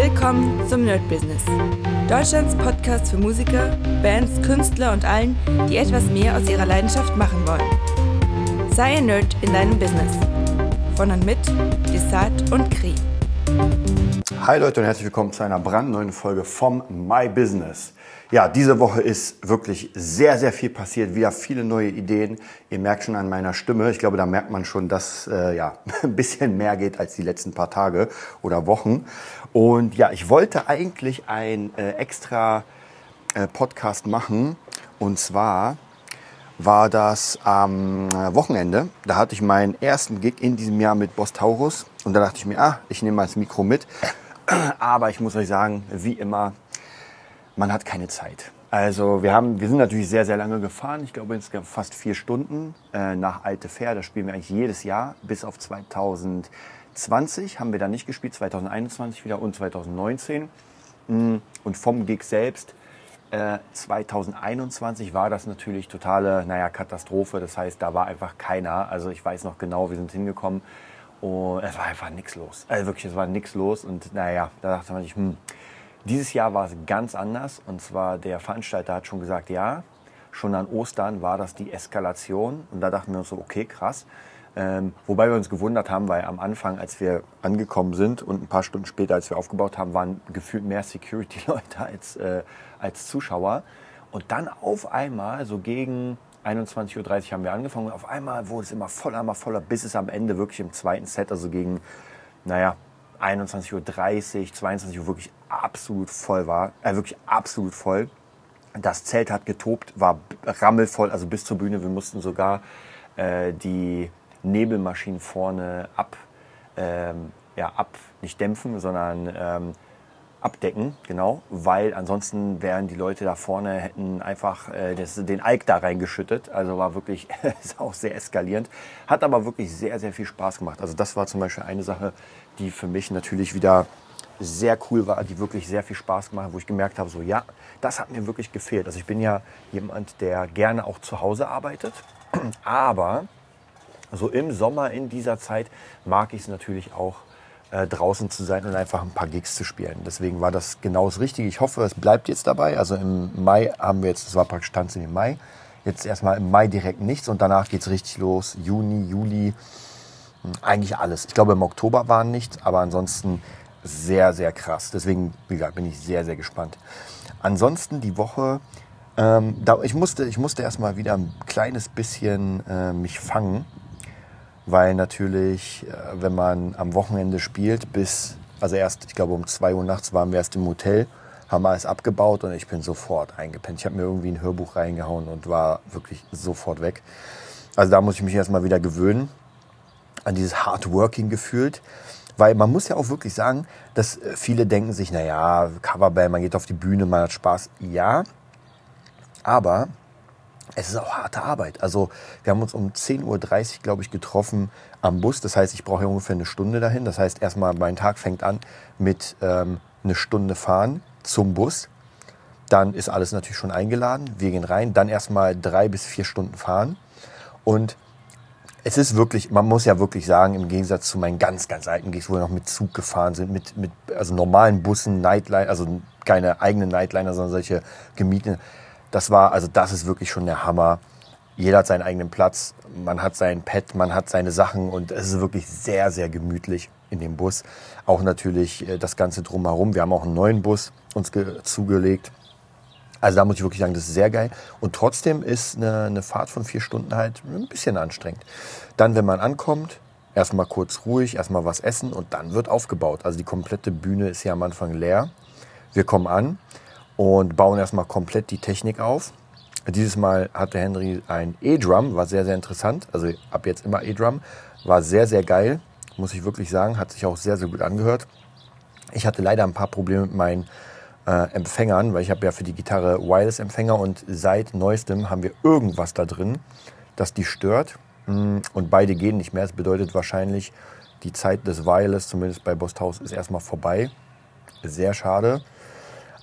Willkommen zum Nerd Business. Deutschlands Podcast für Musiker, Bands, Künstler und allen, die etwas mehr aus ihrer Leidenschaft machen wollen. Sei ein Nerd in deinem Business. Von und mit Desart und Kri. Hi Leute und herzlich willkommen zu einer brandneuen Folge vom My Business. Ja, diese Woche ist wirklich sehr, sehr viel passiert. Wieder viele neue Ideen. Ihr merkt schon an meiner Stimme. Ich glaube, da merkt man schon, dass äh, ja ein bisschen mehr geht als die letzten paar Tage oder Wochen. Und ja, ich wollte eigentlich ein äh, extra äh, Podcast machen. Und zwar war das am Wochenende. Da hatte ich meinen ersten Gig in diesem Jahr mit Boss Taurus. Und da dachte ich mir, ah, ich nehme mal das Mikro mit. Aber ich muss euch sagen, wie immer, man hat keine Zeit. Also wir, haben, wir sind natürlich sehr, sehr lange gefahren. Ich glaube insgesamt fast vier Stunden äh, nach Alte Fair. Das spielen wir eigentlich jedes Jahr. Bis auf 2020 haben wir da nicht gespielt, 2021 wieder und 2019. Mm, und vom Gig selbst äh, 2021 war das natürlich totale, naja, Katastrophe. Das heißt, da war einfach keiner. Also ich weiß noch genau, wir sind hingekommen und es war einfach nichts los. Also wirklich, es war nichts los. Und naja, da dachte man sich, hm, dieses Jahr war es ganz anders und zwar der Veranstalter hat schon gesagt, ja, schon an Ostern war das die Eskalation und da dachten wir uns so, okay, krass. Ähm, wobei wir uns gewundert haben, weil am Anfang, als wir angekommen sind und ein paar Stunden später, als wir aufgebaut haben, waren gefühlt mehr Security-Leute als, äh, als Zuschauer. Und dann auf einmal, so gegen 21.30 Uhr haben wir angefangen auf einmal wurde es immer voller, immer voller, bis es am Ende wirklich im zweiten Set, also gegen, naja, 21.30 Uhr, 22 Uhr wirklich absolut voll war. Äh, wirklich absolut voll. Das Zelt hat getobt, war rammelvoll, also bis zur Bühne. Wir mussten sogar äh, die Nebelmaschinen vorne ab, ähm, ja, ab, nicht dämpfen, sondern ähm, abdecken, genau, weil ansonsten wären die Leute da vorne, hätten einfach äh, das, den Alk da reingeschüttet. Also war wirklich, ist auch sehr eskalierend. Hat aber wirklich sehr, sehr viel Spaß gemacht. Also das war zum Beispiel eine Sache, die für mich natürlich wieder sehr cool war, die wirklich sehr viel Spaß gemacht hat, wo ich gemerkt habe, so ja, das hat mir wirklich gefehlt. Also ich bin ja jemand, der gerne auch zu Hause arbeitet, aber so im Sommer in dieser Zeit mag ich es natürlich auch äh, draußen zu sein und einfach ein paar Gigs zu spielen. Deswegen war das genau das Richtige. Ich hoffe, es bleibt jetzt dabei. Also im Mai haben wir jetzt, das war praktisch Tanzen im Mai, jetzt erstmal im Mai direkt nichts und danach geht es richtig los. Juni, Juli, eigentlich alles. Ich glaube, im Oktober waren nichts, aber ansonsten sehr, sehr krass. Deswegen, wie gesagt, bin ich sehr, sehr gespannt. Ansonsten die Woche, ähm, da, ich, musste, ich musste erstmal wieder ein kleines bisschen äh, mich fangen, weil natürlich, äh, wenn man am Wochenende spielt, bis, also erst, ich glaube, um 2 Uhr nachts waren wir erst im Hotel, haben alles abgebaut und ich bin sofort eingepennt. Ich habe mir irgendwie ein Hörbuch reingehauen und war wirklich sofort weg. Also da muss ich mich erstmal wieder gewöhnen an dieses Hardworking gefühlt. Weil man muss ja auch wirklich sagen, dass äh, viele denken sich, naja, Coverband, man geht auf die Bühne, man hat Spaß. Ja, aber es ist auch harte Arbeit. Also wir haben uns um 10.30 Uhr, glaube ich, getroffen am Bus. Das heißt, ich brauche ja ungefähr eine Stunde dahin. Das heißt, erstmal mein Tag fängt an mit ähm, eine Stunde fahren zum Bus. Dann ist alles natürlich schon eingeladen. Wir gehen rein. Dann erstmal drei bis vier Stunden fahren. Und es ist wirklich, man muss ja wirklich sagen, im Gegensatz zu meinen ganz, ganz alten Gigs, wo wir noch mit Zug gefahren sind, mit, mit also normalen Bussen, Nightline, also keine eigenen Nightliner, sondern solche gemieteten. Das war, also das ist wirklich schon der Hammer. Jeder hat seinen eigenen Platz, man hat sein Pad, man hat seine Sachen und es ist wirklich sehr, sehr gemütlich in dem Bus. Auch natürlich äh, das Ganze drumherum. Wir haben auch einen neuen Bus uns zugelegt also da muss ich wirklich sagen, das ist sehr geil. Und trotzdem ist eine, eine Fahrt von vier Stunden halt ein bisschen anstrengend. Dann, wenn man ankommt, erstmal kurz ruhig, erstmal was essen und dann wird aufgebaut. Also die komplette Bühne ist ja am Anfang leer. Wir kommen an und bauen erstmal komplett die Technik auf. Dieses Mal hatte Henry ein E-Drum, war sehr, sehr interessant. Also ab jetzt immer E-Drum. War sehr, sehr geil, muss ich wirklich sagen. Hat sich auch sehr, sehr gut angehört. Ich hatte leider ein paar Probleme mit meinen äh, Empfängern, weil ich habe ja für die Gitarre Wireless-Empfänger und seit neuestem haben wir irgendwas da drin, das die stört. Mm, und beide gehen nicht mehr. Das bedeutet wahrscheinlich, die Zeit des Wireless, zumindest bei Bosthaus, ist erstmal vorbei. Sehr schade.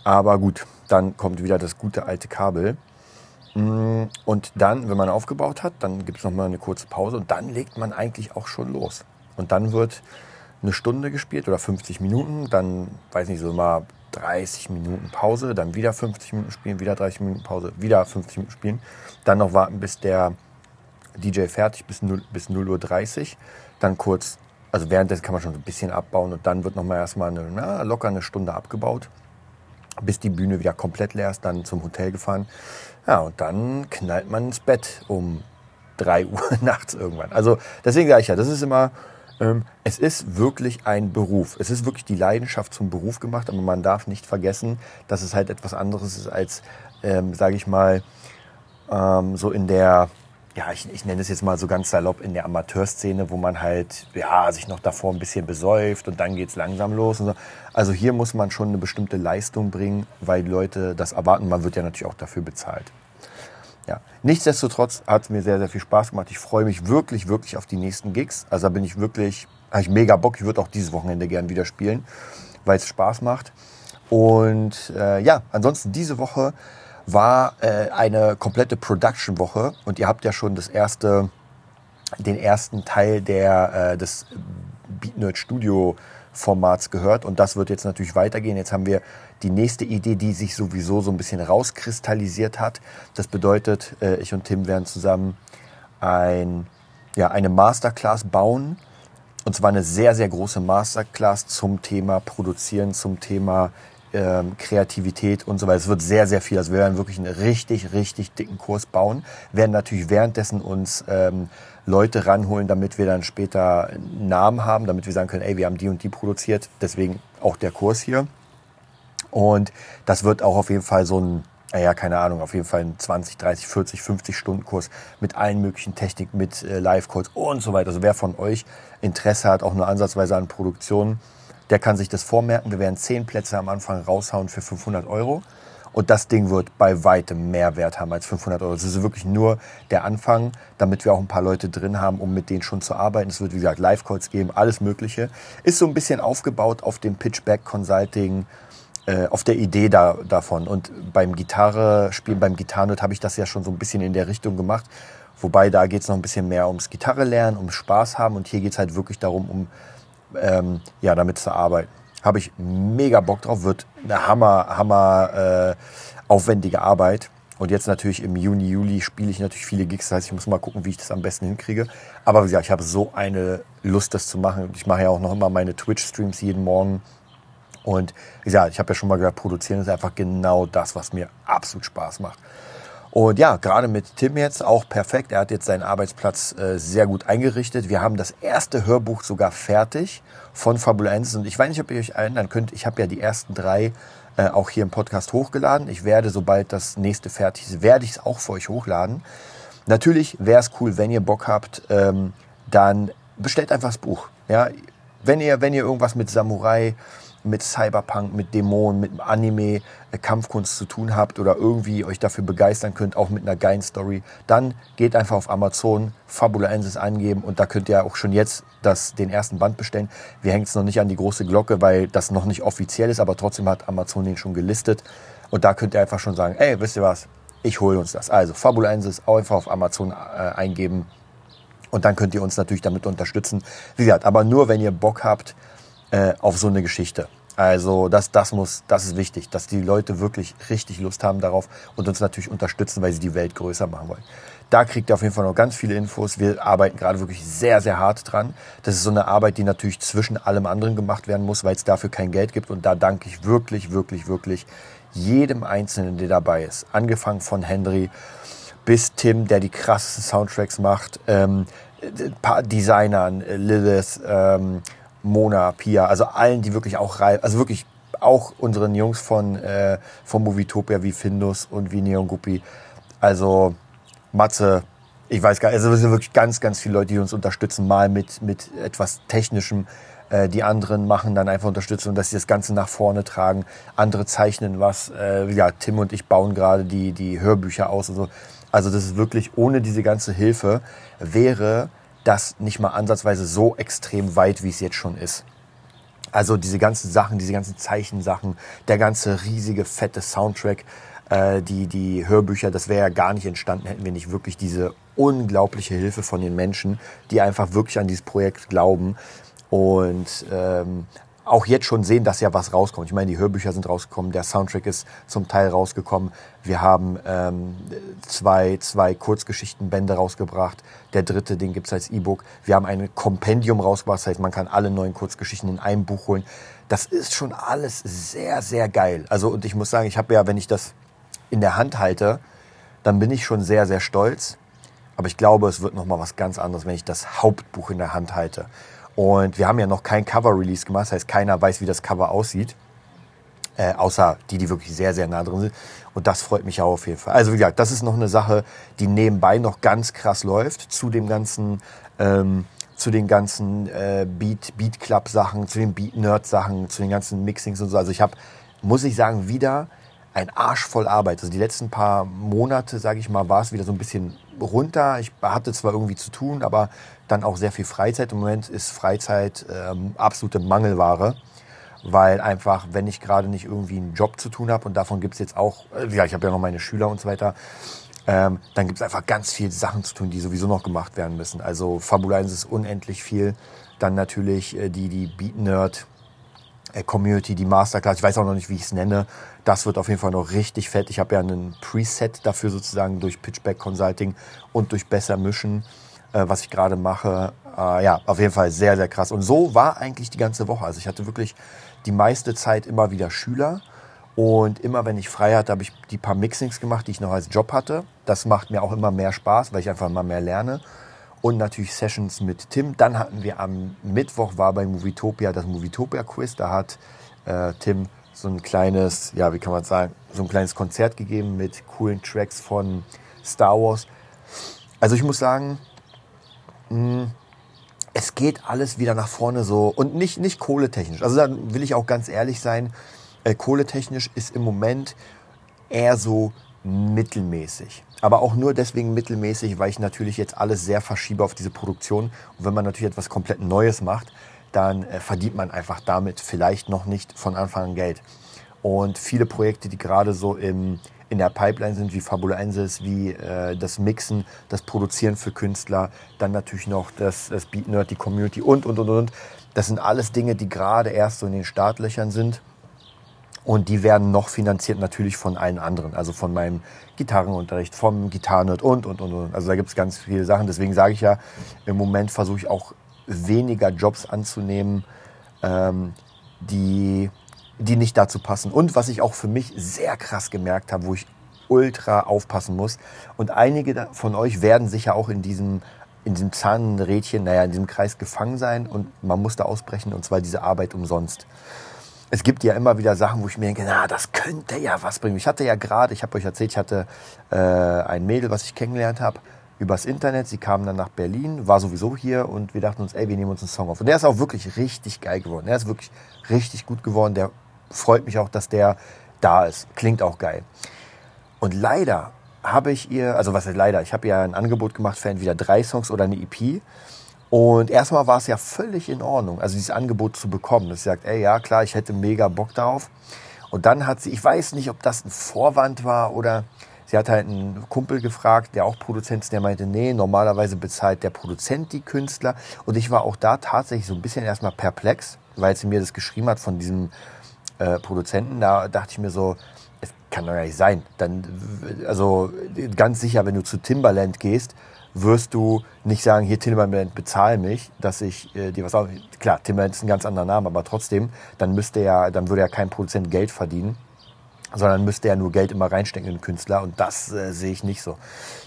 Aber gut, dann kommt wieder das gute alte Kabel. Mm, und dann, wenn man aufgebaut hat, dann gibt es nochmal eine kurze Pause und dann legt man eigentlich auch schon los. Und dann wird eine Stunde gespielt oder 50 Minuten, dann, weiß nicht, so immer 30 Minuten Pause, dann wieder 50 Minuten spielen, wieder 30 Minuten Pause, wieder 50 Minuten spielen, dann noch warten, bis der DJ fertig bis 0, bis 0 Uhr 30, dann kurz, also währenddessen kann man schon ein bisschen abbauen und dann wird nochmal erstmal eine, na, locker eine Stunde abgebaut, bis die Bühne wieder komplett leer ist, dann zum Hotel gefahren. Ja, und dann knallt man ins Bett um 3 Uhr nachts irgendwann. Also deswegen sage ich ja, das ist immer, es ist wirklich ein Beruf. Es ist wirklich die Leidenschaft zum Beruf gemacht, aber man darf nicht vergessen, dass es halt etwas anderes ist als, ähm, sage ich mal, ähm, so in der, ja, ich, ich nenne es jetzt mal so ganz salopp, in der Amateurszene, wo man halt, ja, sich noch davor ein bisschen besäuft und dann geht's langsam los. Und so. Also hier muss man schon eine bestimmte Leistung bringen, weil die Leute das erwarten. Man wird ja natürlich auch dafür bezahlt. Ja. Nichtsdestotrotz hat es mir sehr, sehr viel Spaß gemacht. Ich freue mich wirklich, wirklich auf die nächsten Gigs. Also da bin ich wirklich, habe ich mega Bock. Ich würde auch dieses Wochenende gern wieder spielen, weil es Spaß macht. Und äh, ja, ansonsten diese Woche war äh, eine komplette Production-Woche und ihr habt ja schon das erste, den ersten Teil der, äh, des Beat Nerd Studio Formats gehört und das wird jetzt natürlich weitergehen. Jetzt haben wir die nächste Idee, die sich sowieso so ein bisschen rauskristallisiert hat. Das bedeutet, äh, ich und Tim werden zusammen ein, ja, eine Masterclass bauen. Und zwar eine sehr, sehr große Masterclass zum Thema Produzieren, zum Thema ähm, Kreativität und so weiter. Es wird sehr, sehr viel. Also wir werden wirklich einen richtig, richtig dicken Kurs bauen. Werden natürlich währenddessen uns ähm, Leute ranholen, damit wir dann später Namen haben, damit wir sagen können, ey, wir haben die und die produziert. Deswegen auch der Kurs hier. Und das wird auch auf jeden Fall so ein, naja, keine Ahnung, auf jeden Fall ein 20, 30, 40, 50 Stunden Kurs mit allen möglichen Techniken, mit äh, Live-Codes und so weiter. Also wer von euch Interesse hat, auch nur ansatzweise an Produktionen, der kann sich das vormerken. Wir werden zehn Plätze am Anfang raushauen für 500 Euro. Und das Ding wird bei weitem mehr Wert haben als 500 Euro. Das ist wirklich nur der Anfang, damit wir auch ein paar Leute drin haben, um mit denen schon zu arbeiten. Es wird, wie gesagt, Live-Calls geben, alles Mögliche. Ist so ein bisschen aufgebaut auf dem Pitchback Consulting äh, auf der Idee da, davon. Und beim Gitarre spielen, beim Gitarrenot habe ich das ja schon so ein bisschen in der Richtung gemacht. Wobei da geht es noch ein bisschen mehr ums Gitarre lernen, ums Spaß haben. Und hier geht es halt wirklich darum, um ähm, ja, damit zu arbeiten. Habe ich mega Bock drauf, wird eine hammer, hammer äh, aufwendige Arbeit. Und jetzt natürlich im Juni, Juli spiele ich natürlich viele Gigs. Das heißt, ich muss mal gucken, wie ich das am besten hinkriege. Aber wie gesagt, ich habe so eine Lust, das zu machen. Ich mache ja auch noch immer meine Twitch-Streams jeden Morgen. Und wie gesagt, ich habe ja schon mal gesagt, produzieren ist einfach genau das, was mir absolut Spaß macht. Und ja, gerade mit Tim jetzt auch perfekt. Er hat jetzt seinen Arbeitsplatz äh, sehr gut eingerichtet. Wir haben das erste Hörbuch sogar fertig von Fabulensis. Und ich weiß nicht, ob ihr euch erinnern könnt, ich habe ja die ersten drei äh, auch hier im Podcast hochgeladen. Ich werde, sobald das nächste fertig ist, werde ich es auch für euch hochladen. Natürlich wäre es cool, wenn ihr Bock habt, ähm, dann bestellt einfach das Buch. Ja, wenn ihr, wenn ihr irgendwas mit Samurai mit Cyberpunk, mit Dämonen, mit Anime, äh, Kampfkunst zu tun habt oder irgendwie euch dafür begeistern könnt, auch mit einer geilen Story, dann geht einfach auf Amazon, Fabulensis eingeben und da könnt ihr auch schon jetzt das, den ersten Band bestellen. Wir hängen es noch nicht an die große Glocke, weil das noch nicht offiziell ist, aber trotzdem hat Amazon den schon gelistet. Und da könnt ihr einfach schon sagen, ey, wisst ihr was, ich hole uns das. Also Fabulensis einfach auf Amazon äh, eingeben und dann könnt ihr uns natürlich damit unterstützen. Wie gesagt, aber nur wenn ihr Bock habt, äh, auf so eine Geschichte. Also das, das muss, das ist wichtig, dass die Leute wirklich richtig Lust haben darauf und uns natürlich unterstützen, weil sie die Welt größer machen wollen. Da kriegt ihr auf jeden Fall noch ganz viele Infos. Wir arbeiten gerade wirklich sehr, sehr hart dran. Das ist so eine Arbeit, die natürlich zwischen allem anderen gemacht werden muss, weil es dafür kein Geld gibt. Und da danke ich wirklich, wirklich, wirklich jedem Einzelnen, der dabei ist. Angefangen von Henry bis Tim, der die krassesten Soundtracks macht, ähm, paar Designern, Lilith, ähm, Mona, Pia, also allen, die wirklich auch reif, also wirklich auch unseren Jungs von, äh, von Movietopia wie Findus und wie Neon Guppy. Also Matze, ich weiß gar nicht, also es sind wirklich ganz, ganz viele Leute, die uns unterstützen, mal mit, mit etwas Technischem. Äh, die anderen machen dann einfach Unterstützung, dass sie das Ganze nach vorne tragen. Andere zeichnen was. Äh, ja, Tim und ich bauen gerade die, die Hörbücher aus und so. Also das ist wirklich, ohne diese ganze Hilfe wäre das nicht mal ansatzweise so extrem weit, wie es jetzt schon ist. Also diese ganzen Sachen, diese ganzen Zeichensachen, der ganze riesige, fette Soundtrack, äh, die, die Hörbücher, das wäre ja gar nicht entstanden, hätten wir nicht wirklich diese unglaubliche Hilfe von den Menschen, die einfach wirklich an dieses Projekt glauben. Und ähm, auch jetzt schon sehen, dass ja was rauskommt. Ich meine, die Hörbücher sind rausgekommen, der Soundtrack ist zum Teil rausgekommen. Wir haben ähm, zwei, zwei Kurzgeschichtenbände rausgebracht. Der dritte, den gibt's als E-Book. Wir haben ein Kompendium rausgebracht, das heißt, man kann alle neuen Kurzgeschichten in einem Buch holen. Das ist schon alles sehr, sehr geil. Also, und ich muss sagen, ich habe ja, wenn ich das in der Hand halte, dann bin ich schon sehr, sehr stolz. Aber ich glaube, es wird noch mal was ganz anderes, wenn ich das Hauptbuch in der Hand halte. Und wir haben ja noch kein Cover-Release gemacht, das heißt, keiner weiß, wie das Cover aussieht. Äh, außer die, die wirklich sehr, sehr nah drin sind. Und das freut mich auch auf jeden Fall. Also wie gesagt, das ist noch eine Sache, die nebenbei noch ganz krass läuft zu dem ganzen, ähm, zu den ganzen äh, Beat, Beat Club Sachen, zu den Beat Nerd Sachen, zu den ganzen Mixings und so. Also ich habe, muss ich sagen, wieder ein Arsch voll Arbeit. Also die letzten paar Monate, sage ich mal, war es wieder so ein bisschen runter. Ich hatte zwar irgendwie zu tun, aber dann auch sehr viel Freizeit. Im Moment ist Freizeit ähm, absolute Mangelware, weil einfach, wenn ich gerade nicht irgendwie einen Job zu tun habe und davon gibt es jetzt auch, äh, ja, ich habe ja noch meine Schüler und so weiter, ähm, dann gibt es einfach ganz viele Sachen zu tun, die sowieso noch gemacht werden müssen. Also Fabula ist unendlich viel. Dann natürlich äh, die, die Beat Nerd Community, die Masterclass. Ich weiß auch noch nicht, wie ich es nenne. Das wird auf jeden Fall noch richtig fett. Ich habe ja einen Preset dafür sozusagen durch Pitchback Consulting und durch Besser Mischen äh, was ich gerade mache. Äh, ja, auf jeden Fall sehr, sehr krass. Und so war eigentlich die ganze Woche. Also ich hatte wirklich die meiste Zeit immer wieder Schüler. Und immer wenn ich frei hatte, habe ich die paar Mixings gemacht, die ich noch als Job hatte. Das macht mir auch immer mehr Spaß, weil ich einfach immer mehr lerne. Und natürlich Sessions mit Tim. Dann hatten wir am Mittwoch war bei Movietopia das Movietopia Quiz. Da hat äh, Tim so ein kleines, ja, wie kann man sagen, so ein kleines Konzert gegeben mit coolen Tracks von Star Wars. Also ich muss sagen, hm, es geht alles wieder nach vorne so und nicht, nicht kohletechnisch. Also da will ich auch ganz ehrlich sein, äh, kohletechnisch ist im Moment eher so mittelmäßig. Aber auch nur deswegen mittelmäßig, weil ich natürlich jetzt alles sehr verschiebe auf diese Produktion. Und wenn man natürlich etwas komplett Neues macht, dann äh, verdient man einfach damit vielleicht noch nicht von Anfang an Geld. Und viele Projekte, die gerade so im in der Pipeline sind, wie Fabulensis, wie äh, das Mixen, das Produzieren für Künstler, dann natürlich noch das, das Beat Nerd, die Community und, und, und, und. Das sind alles Dinge, die gerade erst so in den Startlöchern sind. Und die werden noch finanziert natürlich von allen anderen. Also von meinem Gitarrenunterricht, vom Gitarrenerd und, und, und, und. Also da gibt es ganz viele Sachen. Deswegen sage ich ja, im Moment versuche ich auch weniger Jobs anzunehmen, ähm, die die nicht dazu passen. Und was ich auch für mich sehr krass gemerkt habe, wo ich ultra aufpassen muss. Und einige von euch werden sicher auch in diesem, in diesem Zahnrädchen, naja, in diesem Kreis gefangen sein und man muss da ausbrechen und zwar diese Arbeit umsonst. Es gibt ja immer wieder Sachen, wo ich mir denke, na, das könnte ja was bringen. Ich hatte ja gerade, ich habe euch erzählt, ich hatte äh, ein Mädel, was ich kennengelernt habe, übers Internet. Sie kam dann nach Berlin, war sowieso hier und wir dachten uns, ey, wir nehmen uns einen Song auf. Und der ist auch wirklich richtig geil geworden. Der ist wirklich richtig gut geworden. Der freut mich auch, dass der da ist. Klingt auch geil. Und leider habe ich ihr, also was heißt leider, ich habe ihr ein Angebot gemacht für entweder drei Songs oder eine EP. Und erstmal war es ja völlig in Ordnung, also dieses Angebot zu bekommen. Dass sie sagt, ey, ja klar, ich hätte mega Bock darauf. Und dann hat sie, ich weiß nicht, ob das ein Vorwand war oder sie hat halt einen Kumpel gefragt, der auch Produzent ist, der meinte, nee, normalerweise bezahlt der Produzent die Künstler. Und ich war auch da tatsächlich so ein bisschen erstmal perplex, weil sie mir das geschrieben hat von diesem äh, Produzenten, da dachte ich mir so, es kann doch gar nicht sein. Dann, also ganz sicher, wenn du zu Timberland gehst, wirst du nicht sagen, hier Timberland, bezahl mich, dass ich äh, dir was auch. Klar, Timberland ist ein ganz anderer Name, aber trotzdem, dann müsste ja, dann würde ja kein Produzent Geld verdienen, sondern müsste ja nur Geld immer reinstecken in den Künstler und das äh, sehe ich nicht so.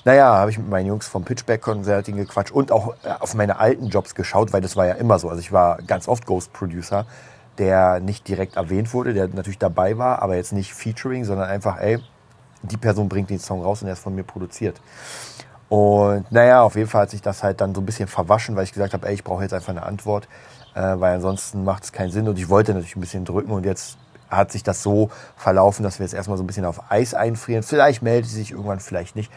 Naja, habe ich mit meinen Jungs vom Pitchback Consulting gequatscht und auch äh, auf meine alten Jobs geschaut, weil das war ja immer so. Also ich war ganz oft Ghost Producer der nicht direkt erwähnt wurde, der natürlich dabei war, aber jetzt nicht Featuring, sondern einfach, ey, die Person bringt den Song raus und er ist von mir produziert. Und naja, auf jeden Fall hat sich das halt dann so ein bisschen verwaschen, weil ich gesagt habe, ey, ich brauche jetzt einfach eine Antwort, äh, weil ansonsten macht es keinen Sinn. Und ich wollte natürlich ein bisschen drücken und jetzt hat sich das so verlaufen, dass wir jetzt erstmal so ein bisschen auf Eis einfrieren. Vielleicht meldet sie sich irgendwann, vielleicht nicht.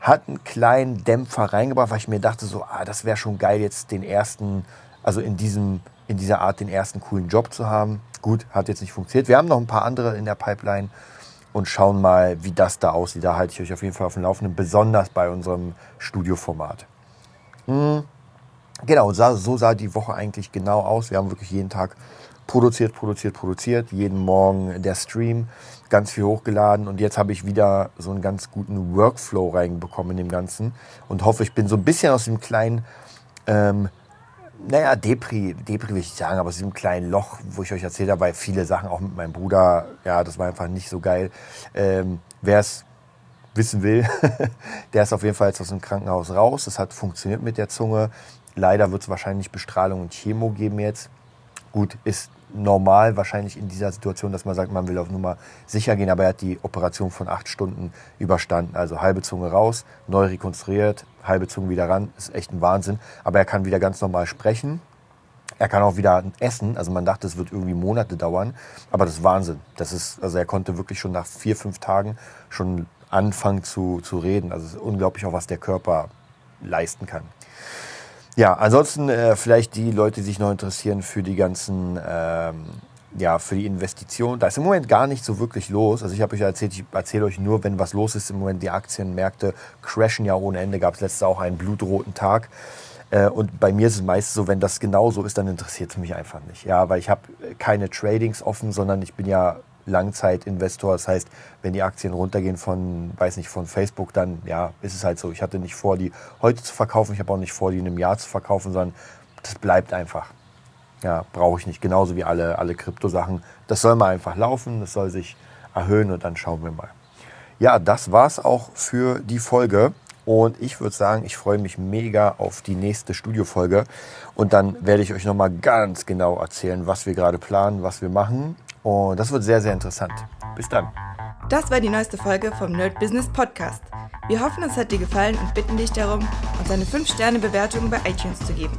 Hat einen kleinen Dämpfer reingebracht, weil ich mir dachte so, ah, das wäre schon geil, jetzt den ersten, also in diesem in dieser Art den ersten coolen Job zu haben. Gut, hat jetzt nicht funktioniert. Wir haben noch ein paar andere in der Pipeline und schauen mal, wie das da aussieht. Da halte ich euch auf jeden Fall auf dem Laufenden, besonders bei unserem Studioformat. Hm. genau, so sah die Woche eigentlich genau aus. Wir haben wirklich jeden Tag produziert, produziert, produziert. Jeden Morgen der Stream, ganz viel hochgeladen. Und jetzt habe ich wieder so einen ganz guten Workflow reinbekommen in dem Ganzen. Und hoffe, ich bin so ein bisschen aus dem kleinen, ähm, naja, Depri, Depri will ich sagen, aber aus diesem kleinen Loch, wo ich euch erzählt habe, weil viele Sachen auch mit meinem Bruder, ja, das war einfach nicht so geil. Ähm, Wer es wissen will, der ist auf jeden Fall jetzt aus dem Krankenhaus raus. Es hat funktioniert mit der Zunge. Leider wird es wahrscheinlich Bestrahlung und Chemo geben jetzt. Gut, ist normal wahrscheinlich in dieser Situation, dass man sagt, man will auf Nummer sicher gehen, aber er hat die Operation von acht Stunden überstanden. Also halbe Zunge raus, neu rekonstruiert, halbe Zunge wieder ran. Ist echt ein Wahnsinn. Aber er kann wieder ganz normal sprechen. Er kann auch wieder essen. Also man dachte, es wird irgendwie Monate dauern. Aber das ist Wahnsinn. Das ist, also er konnte wirklich schon nach vier, fünf Tagen schon anfangen zu, zu reden. Also es ist unglaublich auch, was der Körper leisten kann. Ja, ansonsten äh, vielleicht die Leute, die sich noch interessieren für die ganzen, ähm, ja, für die Investition. Da ist im Moment gar nicht so wirklich los. Also ich habe euch erzählt, ich erzähle euch nur, wenn was los ist. Im Moment die Aktienmärkte crashen ja ohne Ende. Gab es letztes auch einen blutroten Tag. Äh, und bei mir ist es meist so, wenn das genau so ist, dann interessiert es mich einfach nicht. Ja, weil ich habe keine Tradings offen, sondern ich bin ja Langzeitinvestor. Das heißt, wenn die Aktien runtergehen von, weiß nicht, von Facebook, dann ja, ist es halt so. Ich hatte nicht vor, die heute zu verkaufen. Ich habe auch nicht vor, die in einem Jahr zu verkaufen, sondern das bleibt einfach. Ja, brauche ich nicht. Genauso wie alle, alle Kryptosachen. Das soll mal einfach laufen, das soll sich erhöhen und dann schauen wir mal. Ja, das war's auch für die Folge. Und ich würde sagen, ich freue mich mega auf die nächste Studiofolge. Und dann werde ich euch nochmal ganz genau erzählen, was wir gerade planen, was wir machen und das wird sehr, sehr interessant. Bis dann. Das war die neueste Folge vom Nerd Business Podcast. Wir hoffen, es hat dir gefallen und bitten dich darum, uns eine 5-Sterne-Bewertung bei iTunes zu geben.